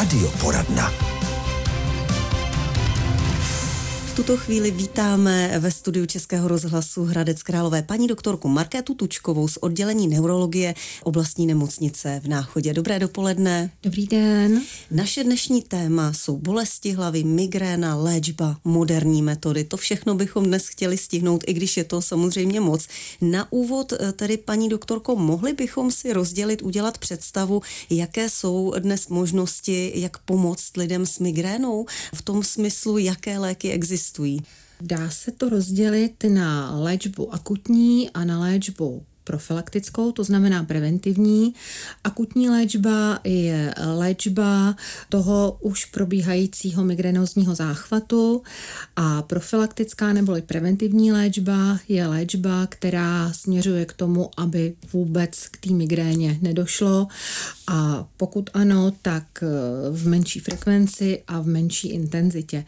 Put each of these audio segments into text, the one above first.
Radioporadna. V tuto chvíli vítáme ve studiu Českého rozhlasu Hradec Králové paní doktorku Markétu Tučkovou z oddělení neurologie oblastní nemocnice v Náchodě. Dobré dopoledne. Dobrý den. Naše dnešní téma jsou bolesti hlavy, migréna, léčba, moderní metody. To všechno bychom dnes chtěli stihnout, i když je to samozřejmě moc. Na úvod eh, tedy, paní doktorko, mohli bychom si rozdělit, udělat představu, jaké jsou dnes možnosti, jak pomoct lidem s migrénou, v tom smyslu, jaké léky existují existují? Dá se to rozdělit na léčbu akutní a na léčbu profilaktickou, to znamená preventivní. Akutní léčba je léčba toho už probíhajícího migrénózního záchvatu a profilaktická neboli preventivní léčba je léčba, která směřuje k tomu, aby vůbec k té migréně nedošlo a pokud ano, tak v menší frekvenci a v menší intenzitě.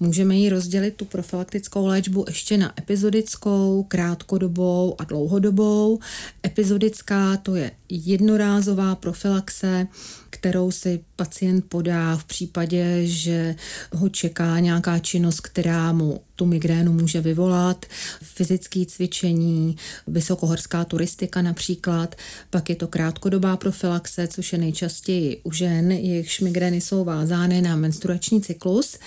Můžeme ji rozdělit tu profilaktickou léčbu ještě na epizodickou, krátkodobou a dlouhodobou. Epizodická to je jednorázová profilaxe, kterou si pacient podá v případě, že ho čeká nějaká činnost, která mu tu migrénu může vyvolat, fyzické cvičení, vysokohorská turistika například, pak je to krátkodobá profilaxe, což je nejčastěji u žen, jejichž migrény jsou vázány na menstruační cyklus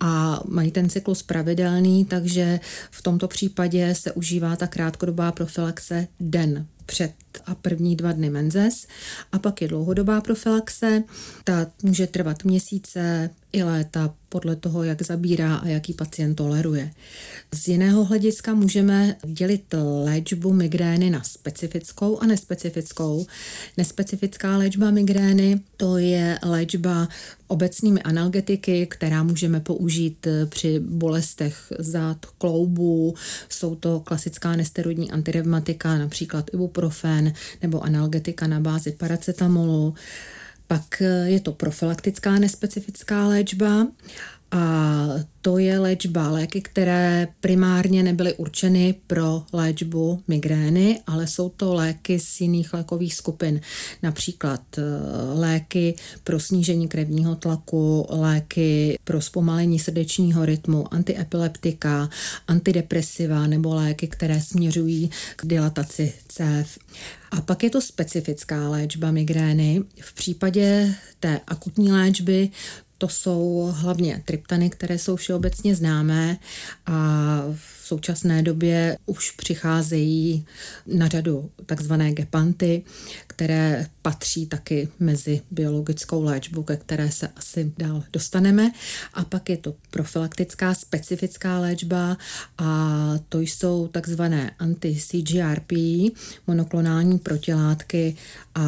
a mají ten cyklus pravidelný, takže v tomto případě se užívá ta krátkodobá profilaxe den před a první dva dny menzes a pak je dlouhodobá profilaxe. Ta může trvat měsíce i léta podle toho, jak zabírá a jaký pacient toleruje. Z jiného hlediska můžeme dělit léčbu migrény na specifickou a nespecifickou. Nespecifická léčba migrény to je léčba obecnými analgetiky, která můžeme použít při bolestech zad, kloubů. Jsou to klasická nesteroidní antirevmatika, například ibuprofen nebo analgetika na bázi paracetamolu. Pak je to profilaktická nespecifická léčba a to je léčba léky, které primárně nebyly určeny pro léčbu migrény, ale jsou to léky z jiných lékových skupin, například eh, léky pro snížení krevního tlaku, léky pro zpomalení srdečního rytmu, antiepileptika, antidepresiva nebo léky, které směřují k dilataci cév. A pak je to specifická léčba migrény. V případě té akutní léčby to jsou hlavně tryptany, které jsou všeobecně známé a v současné době už přicházejí na řadu takzvané gepanty, které patří taky mezi biologickou léčbu, ke které se asi dál dostaneme. A pak je to profilaktická specifická léčba a to jsou takzvané anti-CGRP, monoklonální protilátky a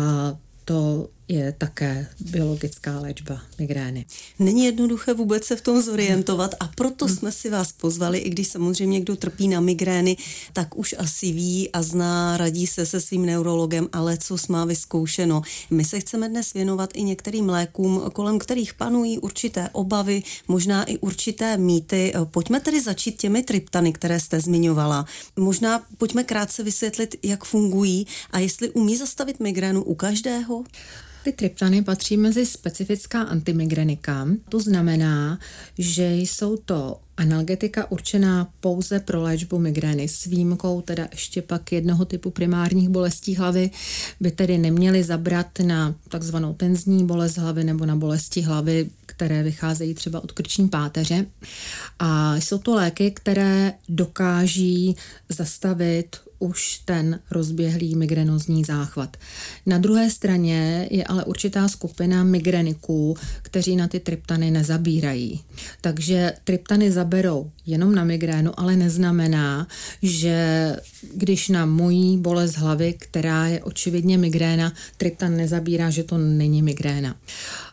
to je také biologická léčba migrény. Není jednoduché vůbec se v tom zorientovat a proto hmm. jsme si vás pozvali, i když samozřejmě kdo trpí na migrény, tak už asi ví a zná, radí se se svým neurologem, ale co má vyzkoušeno. My se chceme dnes věnovat i některým lékům, kolem kterých panují určité obavy, možná i určité mýty. Pojďme tedy začít těmi tryptany, které jste zmiňovala. Možná pojďme krátce vysvětlit, jak fungují a jestli umí zastavit migrénu u každého. Ty tryptany patří mezi specifická antimigrenika. To znamená, že jsou to analgetika určená pouze pro léčbu migrény s výjimkou teda ještě pak jednoho typu primárních bolestí hlavy by tedy neměly zabrat na takzvanou tenzní bolest hlavy nebo na bolesti hlavy, které vycházejí třeba od krční páteře. A jsou to léky, které dokáží zastavit už ten rozběhlý migrenozní záchvat. Na druhé straně je ale určitá skupina migreniků, kteří na ty tryptany nezabírají. Takže tryptany zaberou jenom na migrénu, ale neznamená, že když na mojí bolest hlavy, která je očividně migréna, tryptan nezabírá, že to není migréna.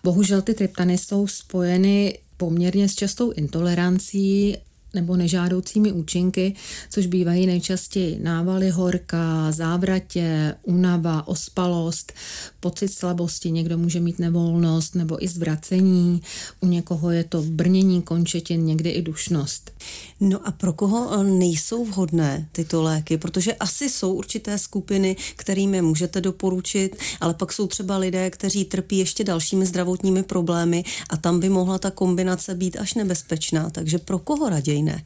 Bohužel ty tryptany jsou spojeny poměrně s častou intolerancí nebo nežádoucími účinky, což bývají nejčastěji návaly horka, závratě, únava, ospalost, pocit slabosti, někdo může mít nevolnost nebo i zvracení, u někoho je to brnění končetin, někdy i dušnost. No a pro koho nejsou vhodné tyto léky? Protože asi jsou určité skupiny, kterými můžete doporučit, ale pak jsou třeba lidé, kteří trpí ještě dalšími zdravotními problémy a tam by mohla ta kombinace být až nebezpečná. Takže pro koho raději ne?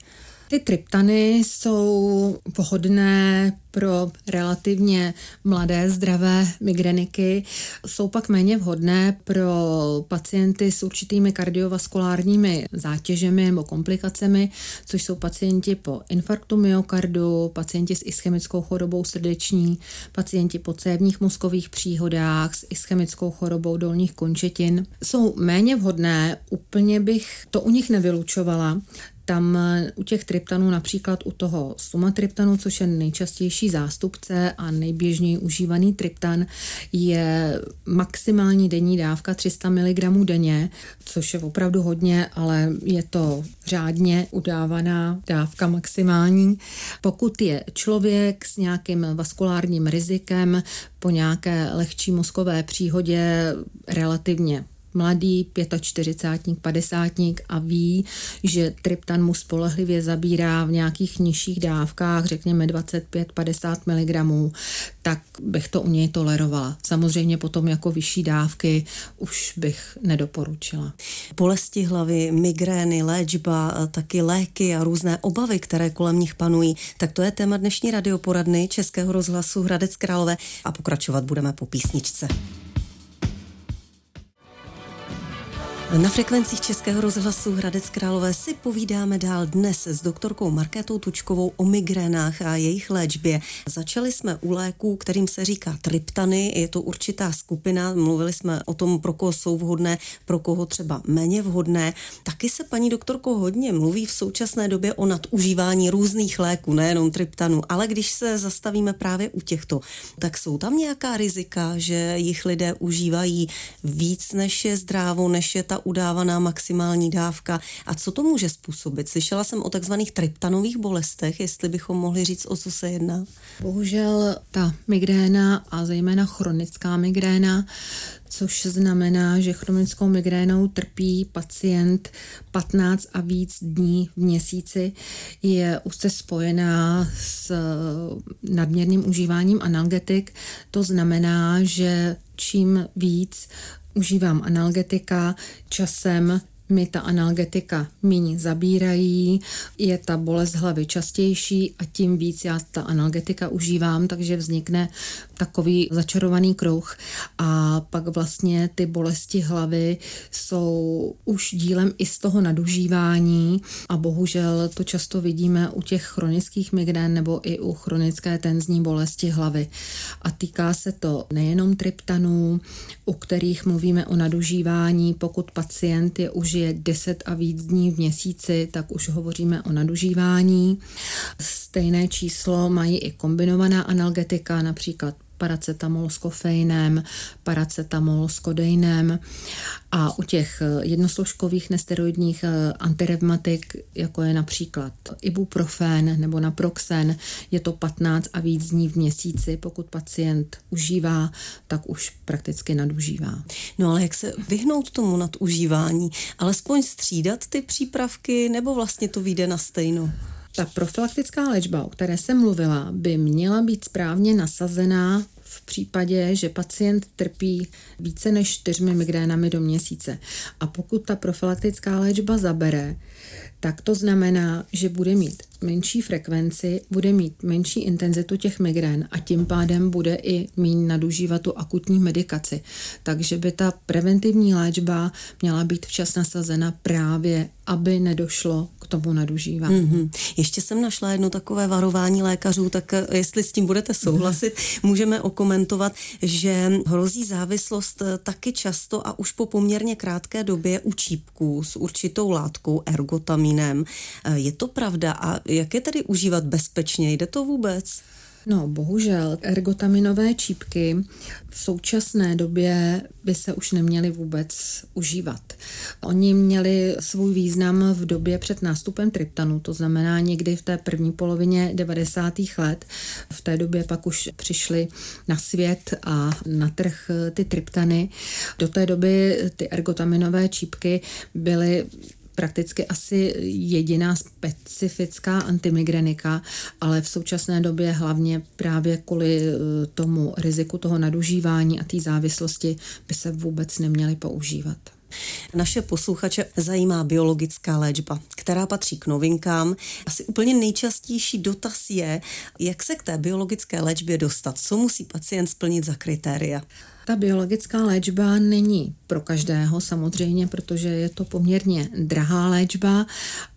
Ty tryptany jsou vhodné pro relativně mladé zdravé migreniky, jsou pak méně vhodné pro pacienty s určitými kardiovaskulárními zátěžemi nebo komplikacemi, což jsou pacienti po infarktu myokardu, pacienti s ischemickou chorobou srdeční, pacienti po cévních mozkových příhodách s ischemickou chorobou dolních končetin. Jsou méně vhodné, úplně bych to u nich nevylučovala, tam eh, u těch tryptanů, například u toho sumatriptanu, což je nejčastější zástupce a nejběžněji užívaný tryptan, je maximální denní dávka 300 mg denně, což je opravdu hodně, ale je to řádně udávaná dávka maximální. Pokud je člověk s nějakým vaskulárním rizikem po nějaké lehčí mozkové příhodě relativně mladý 45 padesátník a ví, že triptan mu spolehlivě zabírá v nějakých nižších dávkách, řekněme 25-50 mg, tak bych to u něj tolerovala. Samozřejmě potom jako vyšší dávky už bych nedoporučila. Bolesti hlavy, migrény, léčba, taky léky a různé obavy, které kolem nich panují, tak to je téma dnešní radioporadny Českého rozhlasu Hradec Králové a pokračovat budeme po písničce. Na frekvencích Českého rozhlasu Hradec Králové si povídáme dál dnes s doktorkou Markétou Tučkovou o migrénách a jejich léčbě. Začali jsme u léků, kterým se říká triptany. Je to určitá skupina, mluvili jsme o tom, pro koho jsou vhodné, pro koho třeba méně vhodné. Taky se paní doktorko hodně mluví v současné době o nadužívání různých léků, nejenom triptanů, ale když se zastavíme právě u těchto, tak jsou tam nějaká rizika, že jich lidé užívají víc než je zdrávo, než je ta udávaná maximální dávka a co to může způsobit? Slyšela jsem o takzvaných triptanových bolestech, jestli bychom mohli říct, o co se jedná. Bohužel ta migréna a zejména chronická migréna což znamená, že chronickou migrénou trpí pacient 15 a víc dní v měsíci, je úzce spojená s nadměrným užíváním analgetik. To znamená, že čím víc užívám analgetika, časem mi ta analgetika méně zabírají, je ta bolest hlavy častější a tím víc já ta analgetika užívám, takže vznikne takový začarovaný kruh a pak vlastně ty bolesti hlavy jsou už dílem i z toho nadužívání a bohužel to často vidíme u těch chronických migrén nebo i u chronické tenzní bolesti hlavy. A týká se to nejenom triptanů, u kterých mluvíme o nadužívání, pokud pacient je užije 10 a víc dní v měsíci, tak už hovoříme o nadužívání. Stejné číslo mají i kombinovaná analgetika, například paracetamol s kofeinem, paracetamol s kodeinem a u těch jednosložkových nesteroidních eh, antirevmatik, jako je například ibuprofen nebo naproxen, je to 15 a víc dní v měsíci. Pokud pacient užívá, tak už prakticky nadužívá. No ale jak se vyhnout tomu nadužívání? Alespoň střídat ty přípravky nebo vlastně to vyjde na stejno? Ta profilaktická léčba, o které jsem mluvila, by měla být správně nasazená v případě, že pacient trpí více než čtyřmi migrénami do měsíce. A pokud ta profilaktická léčba zabere, tak to znamená, že bude mít menší frekvenci, bude mít menší intenzitu těch migrén a tím pádem bude i méně nadužívat tu akutní medikaci. Takže by ta preventivní léčba měla být včas nasazena právě, aby nedošlo k tomu nadužívání. Mm-hmm. Ještě jsem našla jedno takové varování lékařů, tak eh, jestli s tím budete souhlasit, můžeme okomentovat, že hrozí závislost eh, taky často a už po poměrně krátké době u čípků s určitou látkou ergotamínem. Eh, je to pravda a jak je tedy užívat bezpečně? Jde to vůbec? No, bohužel, ergotaminové čípky v současné době by se už neměly vůbec užívat. Oni měli svůj význam v době před nástupem tryptanu, to znamená někdy v té první polovině 90. let. V té době pak už přišly na svět a na trh ty tryptany. Do té doby ty ergotaminové čípky byly prakticky asi jediná specifická antimigrenika, ale v současné době hlavně právě kvůli eh, tomu riziku toho nadužívání a té závislosti by se vůbec neměly používat. Naše posluchače zajímá biologická léčba, která patří k novinkám. Asi úplně nejčastější dotaz je, jak se k té biologické léčbě dostat, co musí pacient splnit za kritéria. Ta biologická léčba není pro každého samozřejmě, protože je to poměrně drahá léčba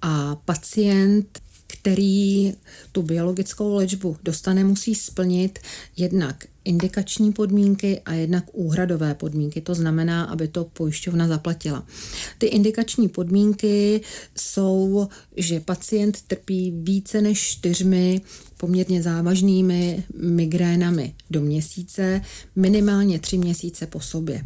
a pacient který tu biologickou léčbu dostane, musí splnit jednak indikační podmínky a jednak úhradové podmínky. To znamená, aby to pojišťovna zaplatila. Ty indikační podmínky jsou, že pacient trpí více než čtyřmi poměrně závažnými migrénami do měsíce, minimálně tři měsíce po sobě.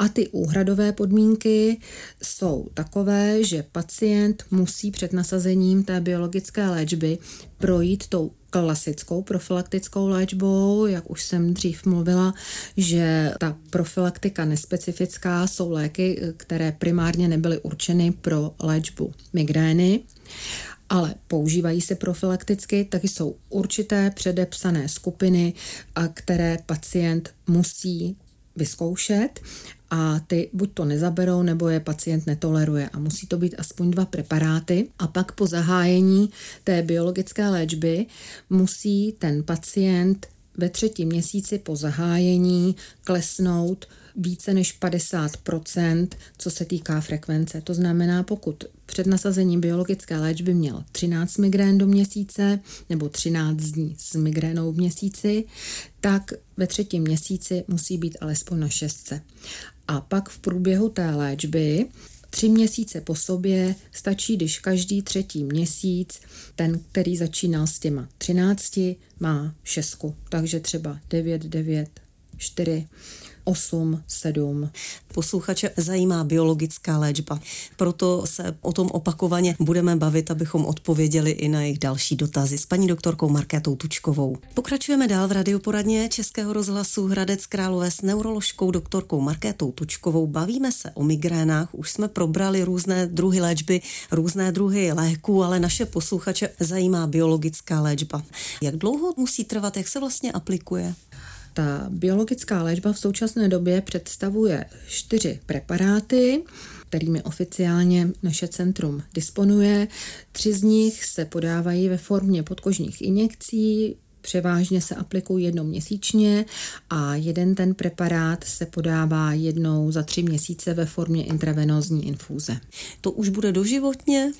A ty úhradové podmínky jsou takové, že pacient musí před nasazením té biologické léčby projít tou klasickou profilaktickou léčbou, jak už jsem dřív mluvila, že ta profilaktika nespecifická jsou léky, které primárně nebyly určeny pro léčbu migrény ale používají se profilakticky, tak jsou určité předepsané skupiny, které pacient musí vyzkoušet a ty buď to nezaberou, nebo je pacient netoleruje. A musí to být aspoň dva preparáty. A pak po zahájení té biologické léčby musí ten pacient ve třetím měsíci po zahájení klesnout více než 50% co se týká frekvence. To znamená, pokud před nasazením biologické léčby měl 13 migrén do měsíce nebo 13 dní s migrénou v měsíci, tak ve třetím měsíci musí být alespoň na šestce. A pak v průběhu té léčby Tři měsíce po sobě stačí, když každý třetí měsíc ten, který začínal s těma třinácti, má šestku. Takže třeba 9, 9, 4 8, 7. Posluchače zajímá biologická léčba. Proto se o tom opakovaně budeme bavit, abychom odpověděli i na jejich další dotazy s paní doktorkou Markétou Tučkovou. Pokračujeme dál v radioporadně Českého rozhlasu Hradec Králové s neuroložkou doktorkou Markétou Tučkovou. Bavíme se o migrénách, už jsme probrali různé druhy léčby, různé druhy léků, ale naše posluchače zajímá biologická léčba. Jak dlouho musí trvat, jak se vlastně aplikuje? Ta biologická léčba v současné době představuje čtyři preparáty, kterými oficiálně naše centrum disponuje. Tři z nich se podávají ve formě podkožních injekcí, převážně se aplikují jednou měsíčně a jeden ten preparát se podává jednou za tři měsíce ve formě intravenózní infúze. To už bude doživotně?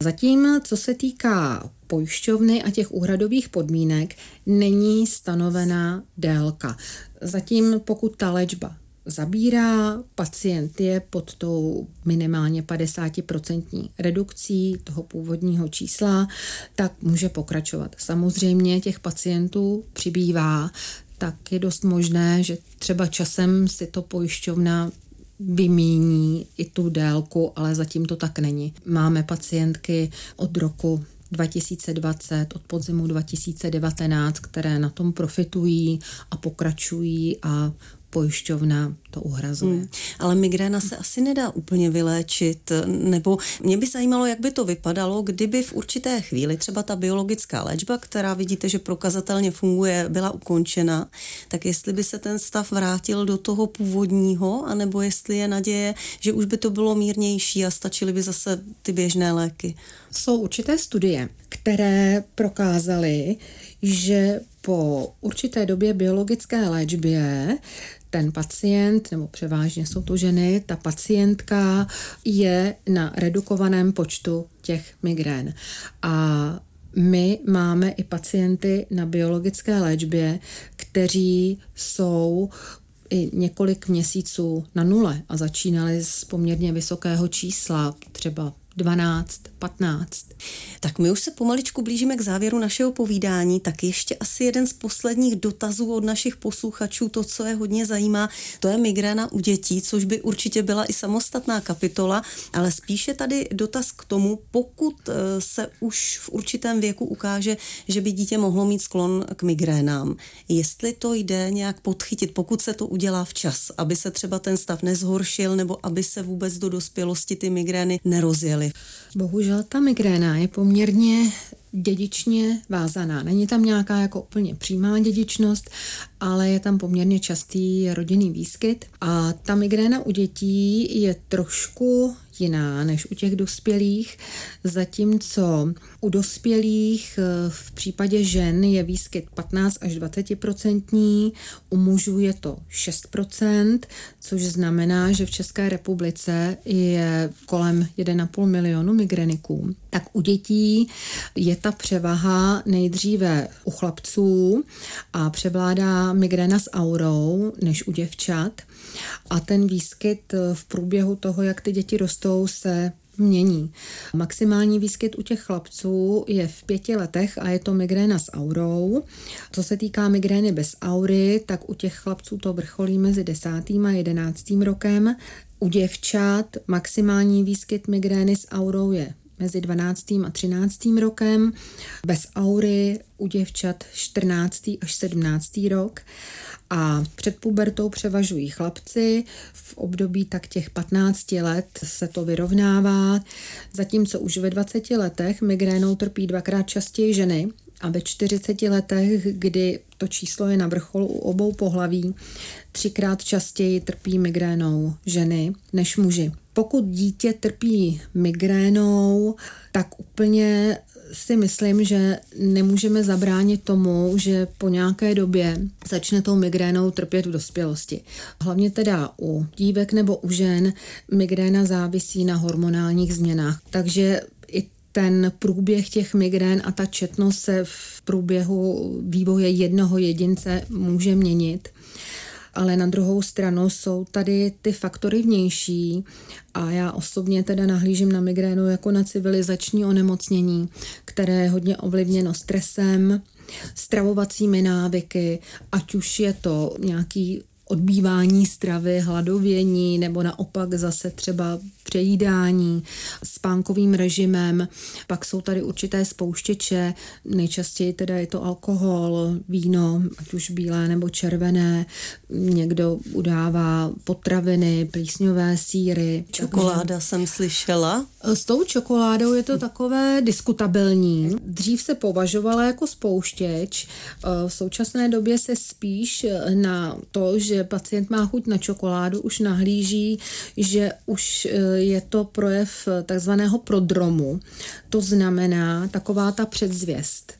Zatím, co se týká pojišťovny a těch úhradových podmínek, není stanovená délka. Zatím, pokud ta léčba zabírá, pacient je pod tou minimálně 50% redukcí toho původního čísla, tak může pokračovat. Samozřejmě těch pacientů přibývá, tak je dost možné, že třeba časem si to pojišťovna vymíní i tu délku, ale zatím to tak není. Máme pacientky od roku 2020, od podzimu 2019, které na tom profitují a pokračují a pojišťovna to uhrazuje. Hmm. Ale migréna se asi nedá úplně vyléčit, nebo mě by zajímalo, jak by to vypadalo, kdyby v určité chvíli třeba ta biologická léčba, která vidíte, že prokazatelně funguje, byla ukončena, tak jestli by se ten stav vrátil do toho původního, anebo jestli je naděje, že už by to bylo mírnější a stačily by zase ty běžné léky. Jsou určité studie, které prokázaly, že po určité době biologické léčbě ten pacient, nebo převážně jsou to ženy, ta pacientka je na redukovaném počtu těch migrén. A my máme i pacienty na biologické léčbě, kteří jsou i několik měsíců na nule a začínali z poměrně vysokého čísla, třeba 12, 15. Tak my už se pomaličku blížíme k závěru našeho povídání, tak ještě asi jeden z posledních dotazů od našich posluchačů, to, co je hodně zajímá, to je migréna u dětí, což by určitě byla i samostatná kapitola, ale spíše tady dotaz k tomu, pokud eh, se už v určitém věku ukáže, že by dítě mohlo mít sklon k migrénám, jestli to jde nějak podchytit, pokud se to udělá včas, aby se třeba ten stav nezhoršil nebo aby se vůbec do dospělosti ty migrény nerozjely. Bohužel ta migréna je poměrně dědičně vázaná. Není tam nějaká jako úplně přímá dědičnost, ale je tam poměrně častý rodinný výskyt. A ta migréna u dětí je trošku jiná než u těch dospělých, zatímco u dospělých eh, v případě žen je výskyt 15 až 20% u mužů je to 6% což znamená, že v České republice je kolem 1,5 milionu migreniků. Tak u dětí je ta převaha nejdříve u chlapců a převládá migréna s aurou než u děvčat. A ten výskyt v průběhu toho, jak ty děti rostou, se mění. Maximální výskyt u těch chlapců je v pěti letech a je to migréna s aurou. Co se týká migrény bez aury, tak u těch chlapců to vrcholí mezi desátým a jedenáctým rokem. U děvčat maximální výskyt migrény s aurou je mezi 12. a 13. rokem, bez aury u děvčat 14. až 17. rok a před pubertou převažují chlapci, v období tak těch 15 let se to vyrovnává, zatímco už ve 20 letech migrénou trpí dvakrát častěji ženy a ve 40 letech, kdy to číslo je na vrcholu u obou pohlaví, třikrát častěji trpí migrénou ženy než muži. Pokud dítě trpí migrénou, tak úplně si myslím, že nemůžeme zabránit tomu, že po nějaké době začne tou migrénou trpět v dospělosti. Hlavně teda u dívek nebo u žen migréna závisí na hormonálních změnách. Takže i ten průběh těch migrén a ta četnost se v průběhu vývoje jednoho jedince může měnit ale na druhou stranu jsou tady ty faktory vnější a já osobně teda nahlížím na migrénu jako na civilizační onemocnění, které je hodně ovlivněno stresem, stravovacími návyky, ať už je to nějaký odbývání stravy, hladovění nebo naopak zase třeba přejídání, spánkovým režimem. Pak jsou tady určité spouštěče, nejčastěji teda je to alkohol, víno, ať už bílé nebo červené. Někdo udává potraviny, plísňové síry. Čokoláda takže... jsem slyšela. S tou čokoládou je to takové diskutabilní. Dřív se považovala jako spouštěč, v současné době se spíš na to, že pacient má chuť na čokoládu, už nahlíží, že už je to projev takzvaného prodromu. To znamená taková ta předzvěst,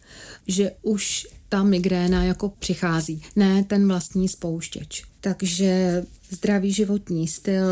že už ta migréna jako přichází, ne ten vlastní spouštěč. Takže zdravý životní styl,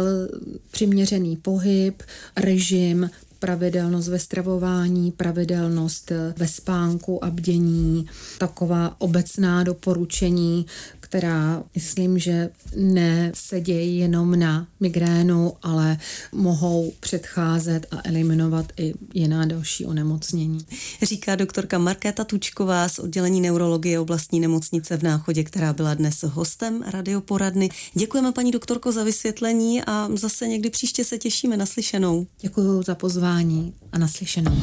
přiměřený pohyb, režim, pravidelnost ve stravování, pravidelnost ve spánku a bdění, taková obecná doporučení, která myslím, že ne se dějí jenom na migrénu, ale mohou předcházet a eliminovat i jiná další onemocnění. Říká doktorka Markéta Tučková z oddělení neurologie oblastní nemocnice v Náchodě, která byla dnes hostem radioporadny. Děkujeme paní doktorko za vysvětlení a zase někdy příště se těšíme naslyšenou. Děkuji za pozvání a naslyšenou.